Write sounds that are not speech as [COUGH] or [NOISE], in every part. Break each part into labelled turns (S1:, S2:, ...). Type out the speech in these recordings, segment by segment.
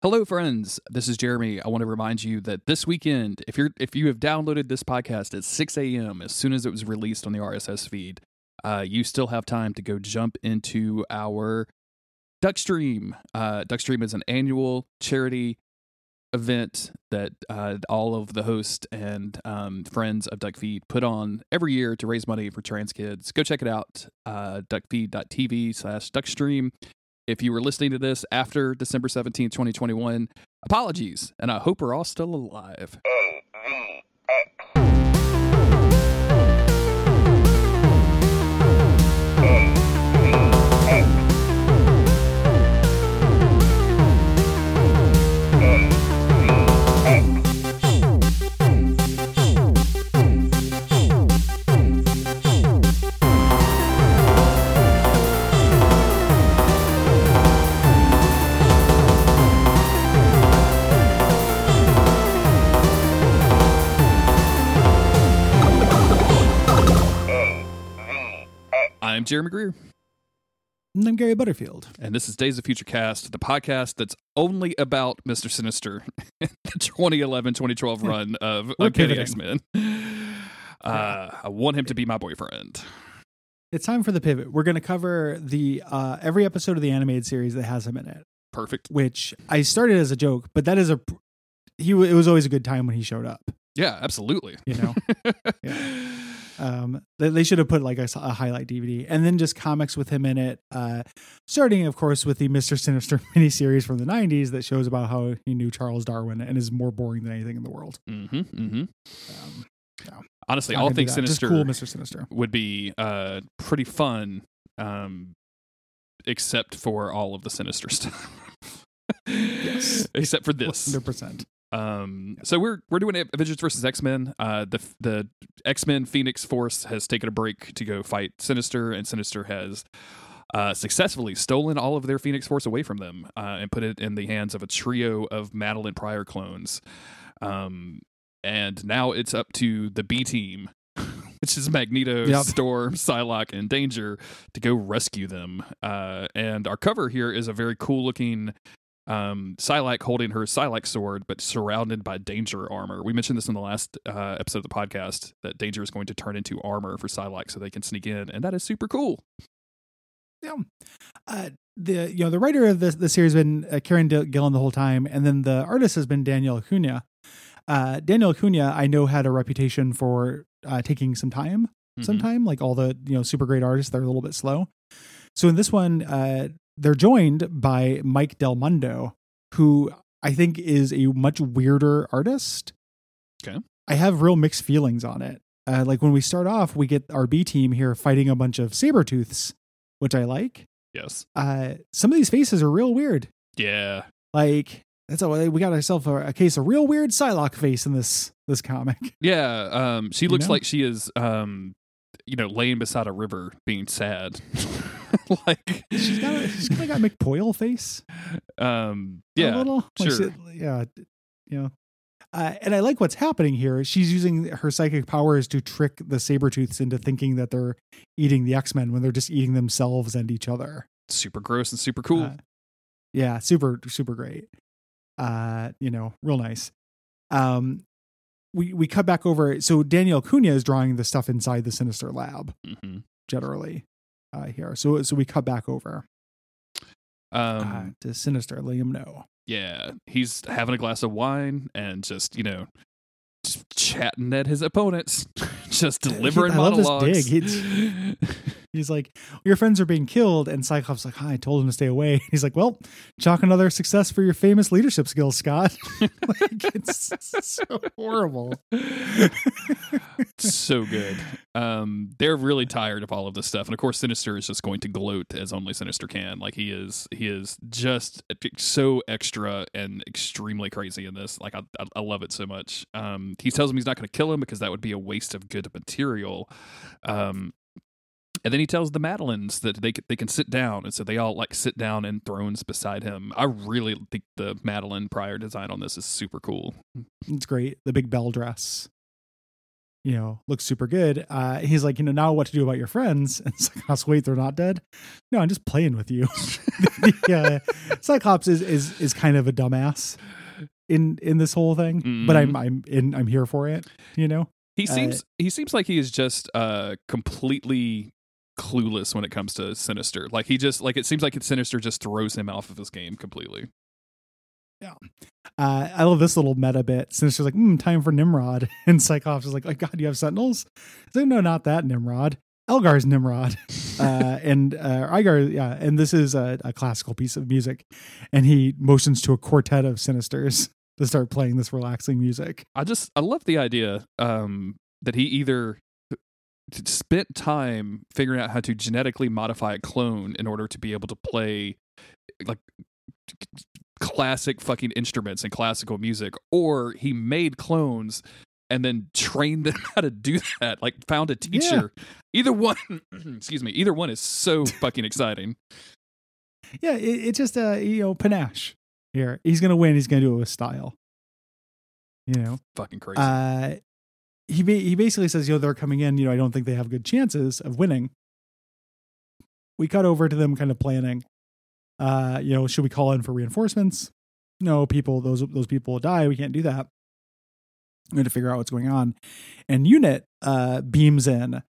S1: Hello, friends. This is Jeremy. I want to remind you that this weekend, if you're if you have downloaded this podcast at 6 a.m. as soon as it was released on the RSS feed, uh, you still have time to go jump into our Duckstream. Uh, Duckstream is an annual charity event that uh, all of the hosts and um, friends of DuckFeed put on every year to raise money for trans kids. Go check it out. Uh, duckfeed.tv slash duckstream if you were listening to this after December 17th, 2021, apologies, and I hope we're all still alive. Jeremy Greer.
S2: And I'm Gary Butterfield.
S1: And this is Days of Future Cast, the podcast that's only about Mr. Sinister, [LAUGHS] the 2011 2012 run of Uncanny X Men. Uh, I want him to be my boyfriend.
S2: It's time for the pivot. We're going to cover the uh, every episode of the animated series that has him in it.
S1: Perfect.
S2: Which I started as a joke, but that is a he. It was always a good time when he showed up.
S1: Yeah, absolutely.
S2: You know. [LAUGHS] yeah. Um, they, they, should have put like a, a, highlight DVD and then just comics with him in it. Uh, starting, of course, with the Mister Sinister [LAUGHS] miniseries from the '90s that shows about how he knew Charles Darwin and is more boring than anything in the world.
S1: Mm-hmm, mm-hmm. Um, yeah. Honestly, all things Sinister,
S2: cool Mister Sinister,
S1: would be uh, pretty fun, um, except for all of the Sinister [LAUGHS] stuff.
S2: yes,
S1: except for this,
S2: hundred percent.
S1: Um, so we're we're doing Avengers versus X Men. Uh, the the X Men Phoenix Force has taken a break to go fight Sinister, and Sinister has uh, successfully stolen all of their Phoenix Force away from them uh, and put it in the hands of a trio of Madelyne Pryor clones. Um, and now it's up to the B team, [LAUGHS] which is Magneto, yep. Storm, Psylocke, and Danger, to go rescue them. Uh, and our cover here is a very cool looking um, Psylocke holding her Psylocke sword, but surrounded by Danger armor. We mentioned this in the last uh, episode of the podcast that Danger is going to turn into armor for Psylocke so they can sneak in, and that is super cool.
S2: Yeah, uh, the you know the writer of the the series has been uh, Kieron Gillen the whole time, and then the artist has been Daniel Acuna. Uh, Daniel Acuna, I know, had a reputation for uh, taking some time, mm-hmm. some time. Like all the you know super great artists, they're a little bit slow. So in this one, uh, they're joined by Mike Del Mundo, who I think is a much weirder artist.
S1: Okay.
S2: I have real mixed feelings on it. Uh, like when we start off, we get our B team here fighting a bunch of saber tooths, which I like.
S1: Yes.
S2: Uh, some of these faces are real weird.
S1: Yeah.
S2: Like that's a we got ourselves a, a, case of real weird Psylocke face in this this comic. [LAUGHS]
S1: Yeah. Um. She looks you know? like she is um, you know, laying beside a river being sad. [LAUGHS] [LAUGHS]
S2: like she's got a, she's kind of got McPoyle face.
S1: Um, yeah,
S2: a little,
S1: sure,
S2: she, yeah, you know. Uh, and I like what's happening here. She's using her psychic powers to trick the Sabretooths into thinking that they're eating the X Men when they're just eating themselves and each other.
S1: Super gross and super cool. Uh,
S2: yeah, super, super great. Uh, you know, real nice. Um, we we cut back over. So Daniel Acuna is drawing the stuff inside the Sinister Lab,
S1: mm-hmm.
S2: generally uh, here. So so we cut back over
S1: um,
S2: uh, to Sinister, him know.
S1: Yeah, he's having a glass of wine and just you know just chatting at his opponents, [LAUGHS] just delivering I monologues.
S2: Dig. [LAUGHS] He's like, your friends are being killed, and Cyclops like, I told him to stay away. [LAUGHS] He's like, well, chalk another success for your famous leadership skills, Scott. [LAUGHS] like, it's so horrible.
S1: so good. Um, they're really tired of all of this stuff, and of course, Sinister is just going to gloat as only Sinister can. Like he is, he is just so extra and extremely crazy in this. Like I, I, I love it so much. Um, he tells him he's not going to kill him because that would be a waste of good material. Um, and then he tells the Madelynes that they they can sit down, and so they all like sit down in thrones beside him. I really think the Madelyne Pryor design on this is super cool.
S2: It's great. The big bell dress. you know, looks super good. Uh, he's like, you know, now what to do about your friends? [LAUGHS] And Cyclops, wait, they're not dead. No, I'm just playing with you. [LAUGHS] yeah, Cyclops is is is kind of a dumbass in in this whole thing, mm-hmm. but I'm I'm in I'm here for it. You know,
S1: he uh, seems uh, he seems like he is just uh completely clueless when it comes to Sinister. Like he just like it seems like Sinister just throws him off of his game completely.
S2: Yeah. Uh, I love this little meta bit. Sinister's like, mm, time for Nimrod. [LAUGHS] And Cyclops is like, oh God, you have Sentinels? like, no, not that Nimrod. Elgar's Nimrod. [LAUGHS] uh, and uh, Igar, yeah. And this is a, a, classical piece of music. And he motions to a quartet of Sinisters to start playing this relaxing music.
S1: I just, I love the idea um, that he either spent time figuring out how to genetically modify a clone in order to be able to play like classic fucking instruments and classical music, or he made clones and then trained them [LAUGHS] how to do that. Like found a teacher. Yeah. Either one, [CLEARS THROAT] excuse me, either one is so fucking exciting.
S2: Yeah, it, it's just a uh, you know panache here. He's gonna win. He's gonna do it with style. You know,
S1: fucking crazy.
S2: Uh, he he basically says, you know, they're coming in. You know, I don't think they have good chances of winning. We cut over to them kind of planning uh, you know, should we call in for reinforcements? No, people, those those people will die. We can't do that. We have to figure out what's going on. And Unit uh, beams in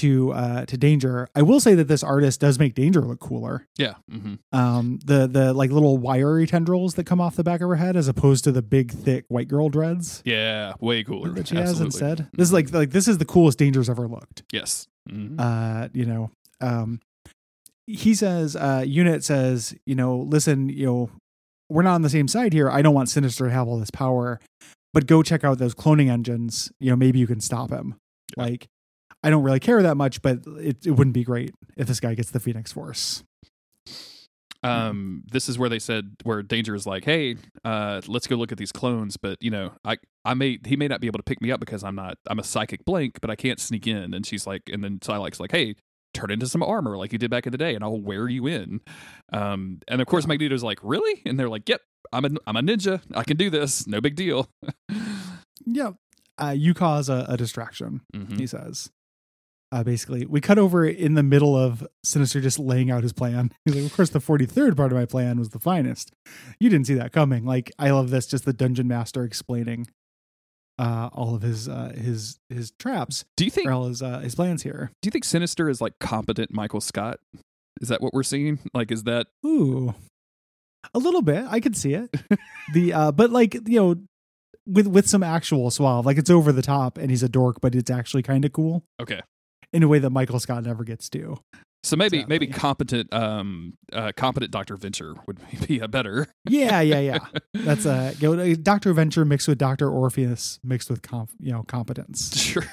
S2: to uh, to Danger. I will say that this artist does make Danger look cooler.
S1: Yeah. Mm-hmm.
S2: Um, the the like little wiry tendrils that come off the back of her head, as opposed to the big thick white girl dreads.
S1: Yeah, way cooler.
S2: That she Absolutely. has instead. Mm-hmm. This is like like this is the coolest Danger's ever looked.
S1: Yes.
S2: Mm-hmm. Uh, you know, um, he says, uh, Unit says, you know, listen, you know, we're not on the same side here. I don't want Sinister to have all this power, but go check out those cloning engines. You know, maybe you can stop him. Yeah. Like, I don't really care that much, but it, it wouldn't be great if this guy gets the Phoenix Force.
S1: Um, this is where they said where Danger is like, hey, uh, let's go look at these clones, but you know, I I may he may not be able to pick me up because I'm not I'm a psychic blank, but I can't sneak in. And she's like, and then Psylocke's like, hey, turn into some armor like you did back in the day and I'll wear you in. Um, and of course Magneto's like, really? And they're like, yep, I'm a, I'm a ninja. I can do this. No big deal. [LAUGHS]
S2: yeah. Uh, you cause a, a distraction, mm-hmm. he says. Uh, basically, we cut over in the middle of Sinister just laying out his plan. [LAUGHS] He's like, of course, the 43rd part of my plan was the finest. You didn't see that coming. Like, I love this, just the dungeon master explaining uh, all of his uh, his his traps.
S1: Do you think
S2: all his uh, his plans here?
S1: Do you think Sinister is like competent Michael Scott? Is that what we're seeing? [LAUGHS] Like, is that
S2: ooh, a little bit? I could see it. [LAUGHS] the uh, but like you know, with with some actual suave, like it's over the top, and he's a dork, but it's actually kind of cool.
S1: Okay,
S2: in a way that Michael Scott never gets to.
S1: So maybe exactly. maybe competent um uh, competent Doctor Venture would [LAUGHS] be a better.
S2: yeah, yeah, yeah. [LAUGHS] That's a you know, Doctor Venture mixed with Doctor Orpheus mixed with comp, you know competence.
S1: Sure.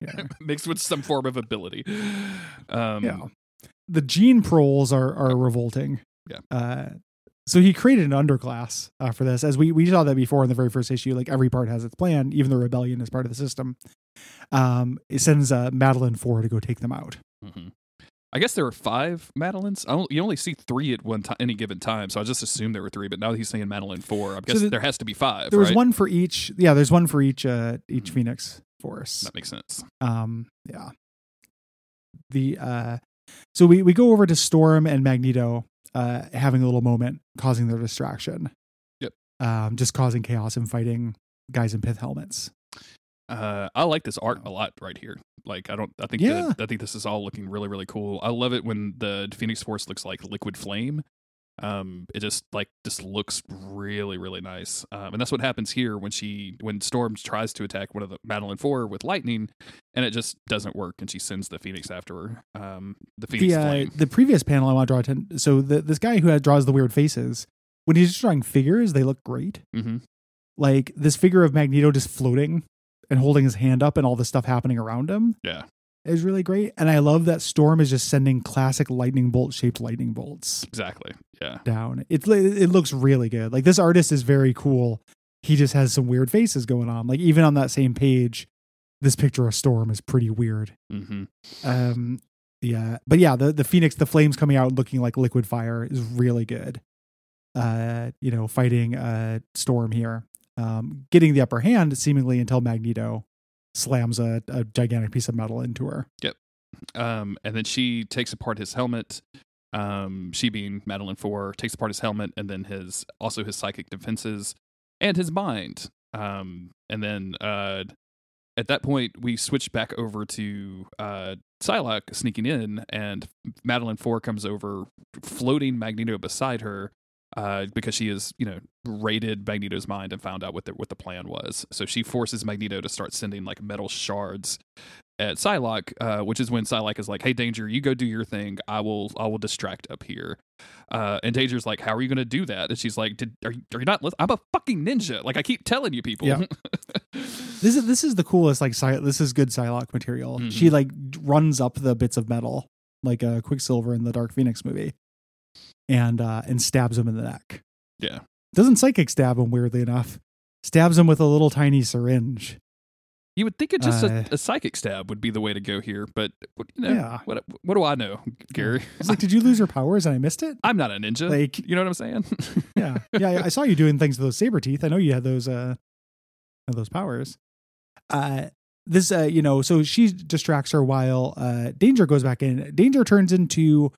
S1: Yeah. [LAUGHS] mixed with some form of ability. Um,
S2: yeah. The gene proles are are revolting.
S1: Yeah.
S2: Uh, so he created an underclass uh, for this, as we we saw that before in the very first issue. Like every part has its plan, even the rebellion is part of the system. Um, it sends uh, Madelyne Four to go take them out.
S1: Mm-hmm. I guess there were five Madelynes. I don't, you only see three at one time, any given time, so I just assumed there were three. But now he's saying Madelyne four. I guess so the, there has to be five.
S2: There
S1: was
S2: right? one for each. Yeah, there's one for each. Uh, each mm-hmm. Phoenix Force.
S1: That makes sense.
S2: Um, yeah. The uh, so we we go over to Storm and Magneto, uh, having a little moment, causing their distraction.
S1: Yep.
S2: Um, just causing chaos and fighting guys in pith helmets.
S1: Uh, I like this art a lot right here. Like I don't, I think, yeah. I think this is all looking really, really cool. I love it when the Phoenix Force looks like liquid flame. Um, it just like just looks really, really nice. Um, and that's what happens here when she, when Storm tries to attack one of the Madelyne Four with lightning, and it just doesn't work, and she sends the Phoenix after her. Um, the Phoenix
S2: the,
S1: uh,
S2: the previous panel I want to draw attention. So the, this guy who draws the weird faces, when he's just drawing figures, they look great.
S1: Mm-hmm.
S2: Like this figure of Magneto just floating and holding his hand up and all the stuff happening around him.
S1: Yeah.
S2: Is really great. And I love that Storm is just sending classic lightning bolt shaped lightning bolts.
S1: Exactly. Yeah.
S2: Down. It, it looks really good. Like this artist is very cool. He just has some weird faces going on. Like even on that same page, this picture of Storm is pretty weird.
S1: Mm-hmm.
S2: Um, yeah, but yeah, the the Phoenix, the flames coming out looking like liquid fire is really good. Uh, you know, fighting uh Storm here um, getting the upper hand seemingly until Magneto slams a, a gigantic piece of metal into her. Yep.
S1: Um, and then she takes apart his helmet. Um, she being Madelyne Four takes apart his helmet and then his also his psychic defenses and his mind. Um, and then uh, at that point we switch back over to uh, Psylocke sneaking in, and Madelyne Four comes over, floating Magneto beside her. Uh, because she has, you know, raided Magneto's mind and found out what the what the plan was. So she forces Magneto to start sending like metal shards at Psylocke, uh, which is when Psylocke is like, "Hey, Danger, you go do your thing. I will, I will distract up here." Uh, and Danger's like, "How are you going to do that?" And she's like, Did, "Are you, are you not? I'm a fucking ninja. Like I keep telling you, people."
S2: Yeah. [LAUGHS] This is this is the coolest like Psy- this is good Psylocke material.
S1: Mhm.
S2: She like runs up the bits of metal like a uh, Quicksilver in the Dark Phoenix movie, and uh, and stabs him in the neck.
S1: yeah,
S2: Doesn't psychic stab him weirdly enough. Stabs him with a little tiny syringe.
S1: you would think it just
S2: Uh,
S1: a, a psychic stab would be the way to go here, but what- you know,
S2: Yeah.
S1: what what do I know, Gary?
S2: It's like, did you lose your powers and I missed it?
S1: I'm not a ninja.
S2: Like,
S1: you know what I'm saying?
S2: yeah, [LAUGHS] yeah. I- I saw you doing things with those saber teeth. I know you had those uh those powers. Uh this uh you know, so she distracts her while uh Danger goes back in. Danger turns into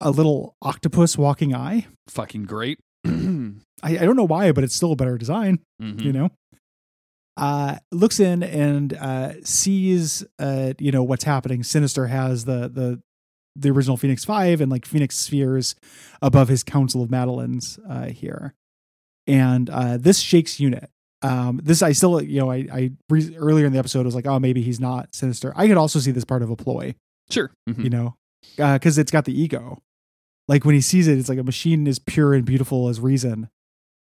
S2: a little octopus walking eye.
S1: fucking great. [CLEARS THROAT]
S2: I, I don't know why, but it's still a better design, you know. Uh looks in and uh sees uh you know what's happening. Sinister has the the the original Phoenix Five and like Phoenix spheres above his Council of Madelynes uh here. And uh this shakes unit. Um this I still you know I I re- earlier in the episode was like oh maybe he's not Sinister. I could also see this part of a ploy,
S1: Sure. Mhm.
S2: you know. Uh cuz it's got the ego. Like when he sees it it's like a machine as pure and beautiful as reason.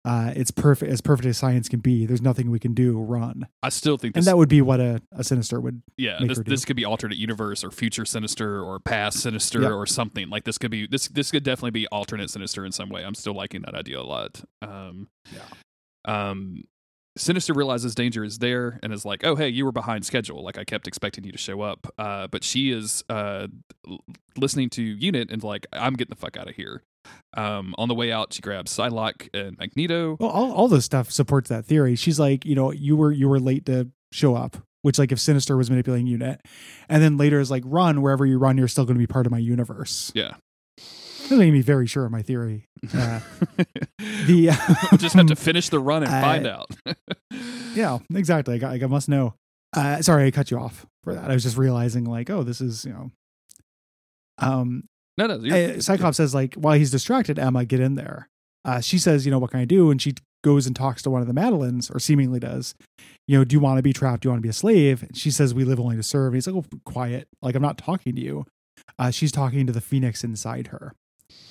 S2: Uh it's perfect as perfect as science can be. There's nothing we can do. Run.
S1: I still think
S2: And that would be what a, a Sinister would
S1: yeah
S2: make
S1: this,
S2: her do.
S1: this could be alternate universe or future sinister or past sinister
S2: Yep.
S1: or something like this could be this this could definitely be alternate sinister in some way i'm still liking that idea a lot um yeah. um sinister realizes danger is there and is like oh hey you were behind schedule. Like i kept expecting you to show up. Uh but she is uh listening to unit and like i'm getting the fuck out of here. Um on the way out she grabs Psylocke and magneto.
S2: Well, all, all this stuff supports that theory. She's like, you know, you were you were late to show up, which like if Sinister was manipulating Unit, and then later is like, run. Wherever you run, you're still going to be part of my universe.
S1: yeah
S2: That made me very sure of my theory. [LAUGHS] Uh, the [LAUGHS]
S1: just have to finish the run and [LAUGHS]
S2: Uh,
S1: find out
S2: yeah, exactly. I, got, I must know. Uh, sorry, I cut you off for that. I was just realizing like, oh, this is you know, um,
S1: no no
S2: uh, Cyclops says like while he's distracted, Emma, get in there. Uh, she says, you know, what can I do? And she goes and talks to one of the Madelynes, or seemingly does. You know, do you want to be trapped? Do you want to be a slave? And she says, we live only to serve. And he's like, oh, quiet. Like I'm not talking to you. Uh, she's talking to the Phoenix inside her,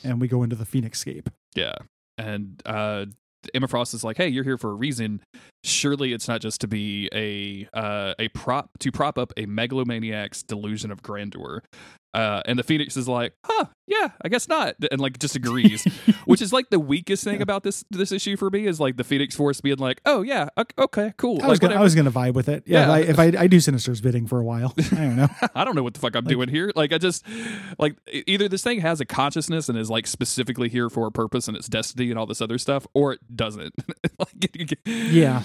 S2: and we go into the Phoenix scape.
S1: Yeah. And uh Emma Frost is like, "Hey, you're here for a reason. Surely it's not just to be a uh, a prop to prop up a megalomaniac's delusion of grandeur." Uh, and the Phoenix is like, "Huh, yeah, I guess not," and like just agrees, [LAUGHS] which is like the weakest thing
S2: Yeah.
S1: about this this issue for me is like the Phoenix Force being like, "Oh yeah, ok- okay, cool."
S2: I was
S1: Like,
S2: gonna, I was gonna vibe with it. Yeah,
S1: Yeah.
S2: If, I, if I I do Sinister's bidding for a while, I don't know. [LAUGHS]
S1: I don't know what the fuck I'm
S2: Like-
S1: doing here. Like I just like either this thing has a consciousness and is like specifically here for a purpose and its destiny and all this other stuff, or it doesn't. [LAUGHS] like,
S2: Yeah,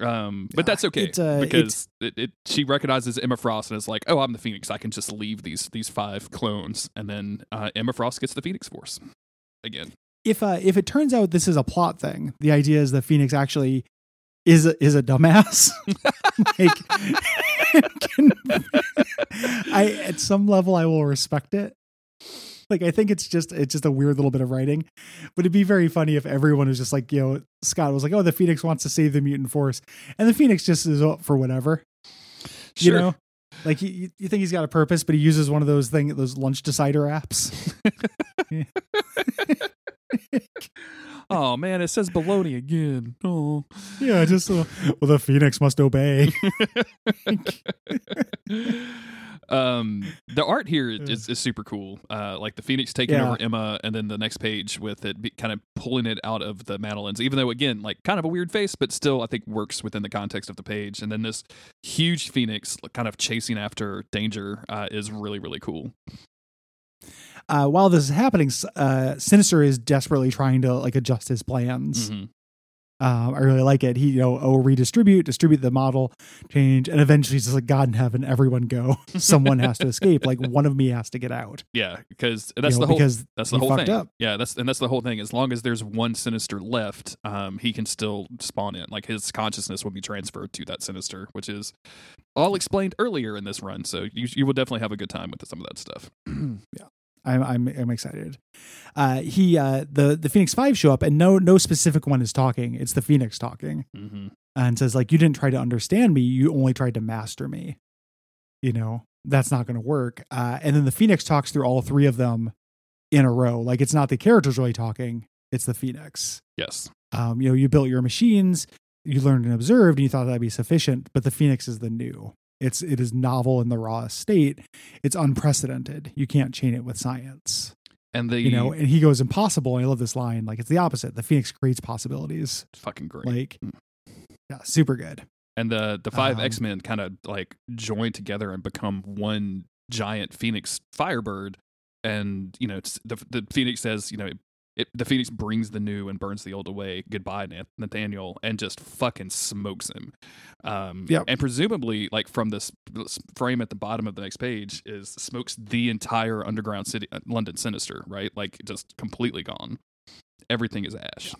S1: Um, but
S2: Yeah,
S1: that's okay
S2: it's, uh,
S1: because it, it she recognizes Emma Frost and is like, "Oh, I'm the Phoenix. I can just leave these these five clones." And then uh, Emma Frost gets the Phoenix Force again.
S2: if uh, if it turns out this is a plot thing, the idea is that Phoenix actually is a, is a dumbass. [LAUGHS] like, [LAUGHS] can, [LAUGHS] I at some level I will respect it. Like I think it's just it's just a weird little bit of writing, but it'd be very funny if everyone was just like you know Scott was like oh the Phoenix wants to save the mutant force, and the Phoenix just is up for whatever.
S1: Sure.
S2: You know, like you, you think he's got a purpose, but he uses one of those thing those lunch decider apps. [LAUGHS]
S1: oh man, it says baloney again. Oh.
S2: Yeah, just uh, well, the phoenix must obey. [LAUGHS]
S1: um the art here is, is super cool uh like the phoenix taking
S2: Yeah.
S1: over emma and then the next page with it be, kind of pulling it out of the madelynes even though again like kind of a weird face but still i think works within the context of the page and then this huge phoenix kind of chasing after danger uh is really really cool
S2: Uh, while this is happening, uh, Sinister is desperately trying to like adjust his plans.
S1: Mhm.
S2: Um, I really like it. He, you know, oh, redistribute, distribute the model, change, and eventually he's just like, God in heaven, everyone go. [LAUGHS] Someone has to escape. Like one of me has to get out.
S1: Yeah, because that's
S2: You know,
S1: the whole
S2: because
S1: that's the whole thing.
S2: up.
S1: Yeah, that's and that's the whole thing. As long as there's one sinister left, um, he can still spawn in. Like his consciousness will be transferred to that sinister, which is all explained earlier in this run. So you you will definitely have a good time with some of that stuff. [CLEARS THROAT]
S2: I'm I'm I'm excited. Uh, he uh, the the Phoenix Five show up and no no specific one is talking. It's the Phoenix talking
S1: mm-hmm.
S2: and says like you didn't try to understand me. You only tried to master me. You know that's not going to work. Uh, and then the Phoenix talks through all three of them in a row. Like it's not the characters really talking. It's the Phoenix.
S1: Yes.
S2: Um, you know you built your machines. You learned and observed, and you thought that'd be sufficient. But the Phoenix is the new. It's it is novel in the rawest state. It's unprecedented. You can't chain it with science
S1: And the
S2: you know and he goes impossible and i love this line like it's the opposite the phoenix creates possibilities
S1: fucking great.
S2: like
S1: Mm.
S2: yeah super good
S1: and the the five
S2: Um,
S1: X Men kind of like join together and become one giant Phoenix Firebird. And you know, it's, the the Phoenix says, you know, it, the Phoenix brings the new and burns the old away. Goodbye, Nathaniel, and just fucking smokes him. Um,
S2: Yep.
S1: And presumably, like from this, this frame at the bottom of the next page, is smokes the entire underground city, uh, London Sinister, right? Like just completely gone. Everything is ash.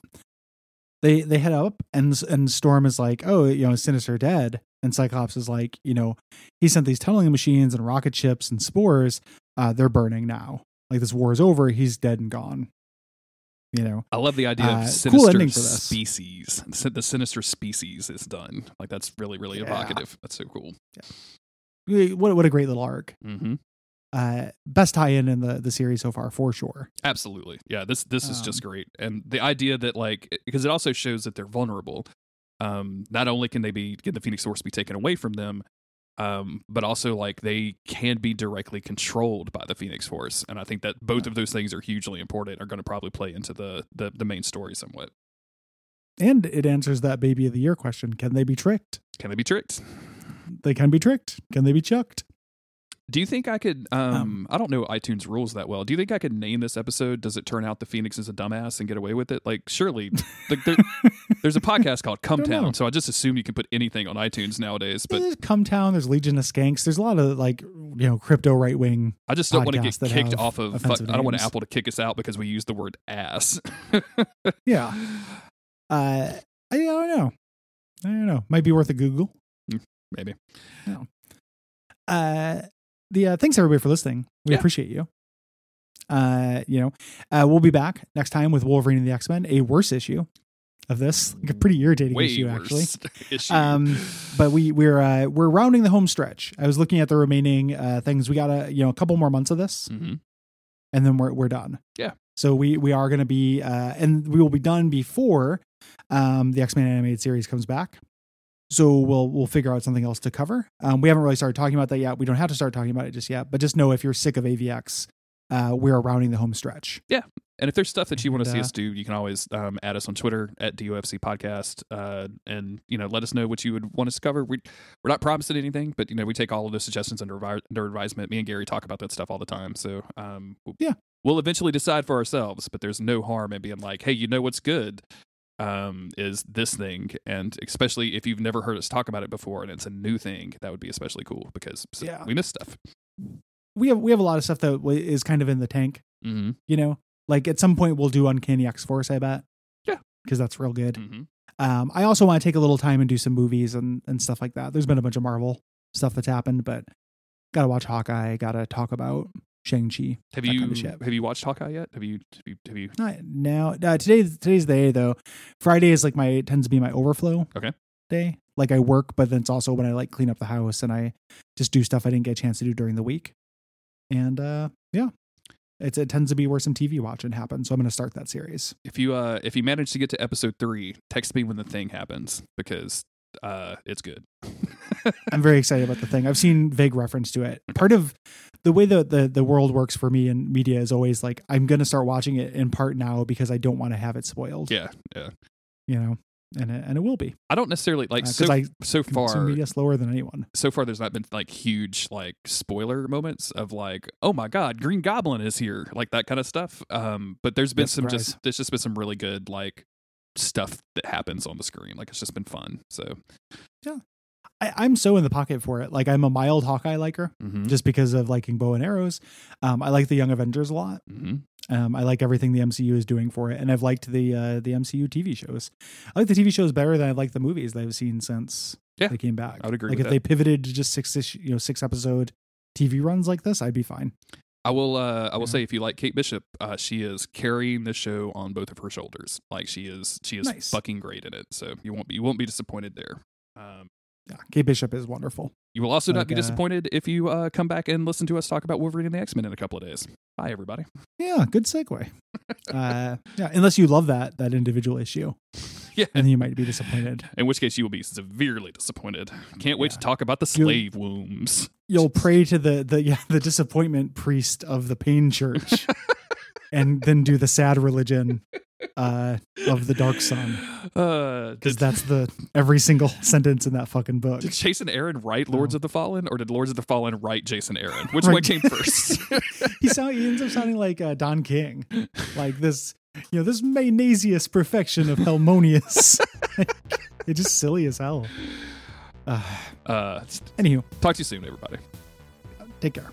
S2: they they head up and and storm is like oh you know sinister dead and cyclops is like you know he sent these tunneling machines and rocket ships and spores uh they're burning now like this war is over he's dead and gone you know
S1: I love the idea
S2: Uh,
S1: of
S2: cool
S1: sinister
S2: ending for this.
S1: species. The sinister species is done. Like that's really really
S2: Yeah.
S1: evocative. That's so cool.
S2: what what a great little arc
S1: hmm
S2: uh best tie-in in the the series so far for sure
S1: Absolutely. Yeah. This this is
S2: Um,
S1: just great, and the idea that like because it also shows that they're vulnerable. Um, not only can they be can the Phoenix Force be taken away from them, um, but also like they can be directly controlled by the Phoenix Force, and I think that both of those things are hugely important. Are going to probably play into the the the main story somewhat.
S2: and it answers that baby of the year question can they be tricked
S1: Can they be tricked?
S2: they can be tricked can they be chucked
S1: Do you think I could? Um,
S2: Um,
S1: I don't know iTunes rules that well. Do you think I could name this episode? Does it turn out the Phoenix is a dumbass and get away with it? Like, surely, like there, [LAUGHS] there's a podcast called
S2: Cum
S1: Town, so I just assume you can put anything on iTunes nowadays. But
S2: there's Cum Town, there's Legion of Skanks. There's a lot of like you know crypto right wing.
S1: I just don't want to get kicked off of.
S2: offensive
S1: I don't want. Apple to kick us out because we use the word ass. [LAUGHS]
S2: Yeah, uh, I, I don't know. I don't know. Might be worth a Google.
S1: Maybe. No.
S2: Uh, the uh, thanks everybody for listening. We
S1: Yeah.
S2: appreciate you. Uh, you know, uh, we'll be back next time with Wolverine and the X Men, a worse issue of this, like a pretty irritating
S1: Way
S2: issue actually. [LAUGHS]
S1: issue.
S2: Um, but we we're uh, we're rounding the home stretch. I was looking at the remaining uh, things. We got a you know a couple more months of this.
S1: hmm
S2: and then we're we're done.
S1: Yeah.
S2: So we we are going to be uh and we will be done before um the X-Men animated series comes back. So we'll we'll figure out something else to cover. Um we haven't really started talking about that yet. We don't have to start talking about it just yet, but just know if you're sick of AVX, uh we're rounding the home stretch. Yeah.
S1: And if there's stuff that you want to
S2: And,
S1: see
S2: uh,
S1: us do, you can always um, add us on Twitter at DOFC Podcast, uh, and you know let us know what you would want us to cover. We we're not promising anything, but you know we take all of those suggestions under under advisement. Me and Gary talk about that stuff all the time, so um,
S2: Yeah.
S1: we'll eventually decide for ourselves. But there's no harm in being like, hey, you know what's good um, is this thing, and especially if you've never heard us talk about it before and it's a new thing, that would be especially cool because
S2: Yeah.
S1: we miss stuff.
S2: We have we have a lot of stuff that is kind of in the tank,
S1: hmm
S2: you know. Like at some point we'll do Uncanny X-Force, I bet.
S1: Yeah.
S2: Cuz that's real good.
S1: hmm
S2: Um, I also want to take a little time and do some movies and, and stuff like that. There's been a bunch of Marvel stuff that's happened, but gotta watch Hawkeye, gotta talk about Shang-Chi.
S1: Have you
S2: kind of
S1: have you watched Hawkeye yet? Have you have you, have you
S2: Not now. Uh, today, today's the day though. Friday is like my tends to be my overflow.
S1: Okay.
S2: Day. Like I work, but then it's also when I like clean up the house and I just do stuff I didn't get a chance to do during the week. And uh, yeah, it's it tends to be where some TV watching happens. So I'm going to start that series.
S1: if you uh if you manage to get to episode three, text me when the thing happens because uh it's good. [LAUGHS]
S2: I'm very excited about the thing. I've seen vague reference to it. Part of the way that the, the world works for me in media is always like I'm going to start watching it in part now because I don't want to have it spoiled.
S1: yeah, yeah.
S2: You know, and it, and it will be
S1: I don't necessarily like
S2: because
S1: so
S2: I
S1: so far
S2: media slower than anyone.
S1: so far there's not been like huge like spoiler moments of like oh my god Green Goblin is here like that kind of stuff. Um, but there's been some
S2: surprise.
S1: just there's just been some really good like stuff that happens on the screen. Like it's just been fun. So
S2: I, I'm so in the pocket for it. Like I'm a mild Hawkeye liker
S1: mhm,
S2: just because of liking bow and arrows. Um, I like the Young Avengers a lot.
S1: mhm.
S2: Um, I like everything the MCU is doing for it, and I've liked the uh, the MCU TV shows. I like the TV shows better than I like the movies that I've seen since
S1: Yeah,
S2: they came back.
S1: I would agree
S2: Like if
S1: that.
S2: they pivoted to just six you know six episode TV runs like this, I'd be fine.
S1: I will. Uh, I will
S2: Yeah.
S1: say, if you like Kate Bishop, uh, she is carrying the show on both of her shoulders. Like she is, she is
S2: Nice.
S1: fucking great in it. So you won't be, you won't be disappointed there. Um,
S2: Yeah, Kate Bishop is wonderful.
S1: you will also not be
S2: uh,
S1: disappointed if you uh, come back and listen to us talk about Wolverine and the X Men in a couple of days. Bye, everybody.
S2: Yeah, good segue. [LAUGHS] uh, yeah, unless you love that that individual issue,
S1: Yeah.
S2: and you might be disappointed.
S1: In which case, you will be severely disappointed. Can't wait to talk about the
S2: You'll-
S1: slave wombs.
S2: You'll pray to the the yeah the disappointment priest of the pain church, [LAUGHS] and then do the sad religion uh, of the dark sun.
S1: Uh,
S2: because
S1: did,
S2: that's the every single [LAUGHS] sentence in that fucking book.
S1: did Jason Aaron write Lords of the Fallen, or did Lords of the Fallen write Jason Aaron? Which
S2: Right.
S1: one came first? [LAUGHS]
S2: He sound he ends up sounding like uh, Don King, like this, [LAUGHS] you know, this Magnasius perfection of Helmonius. [LAUGHS] it's just silly as hell. Uh,
S1: uh,
S2: anywho,
S1: talk to you soon, everybody.
S2: take care.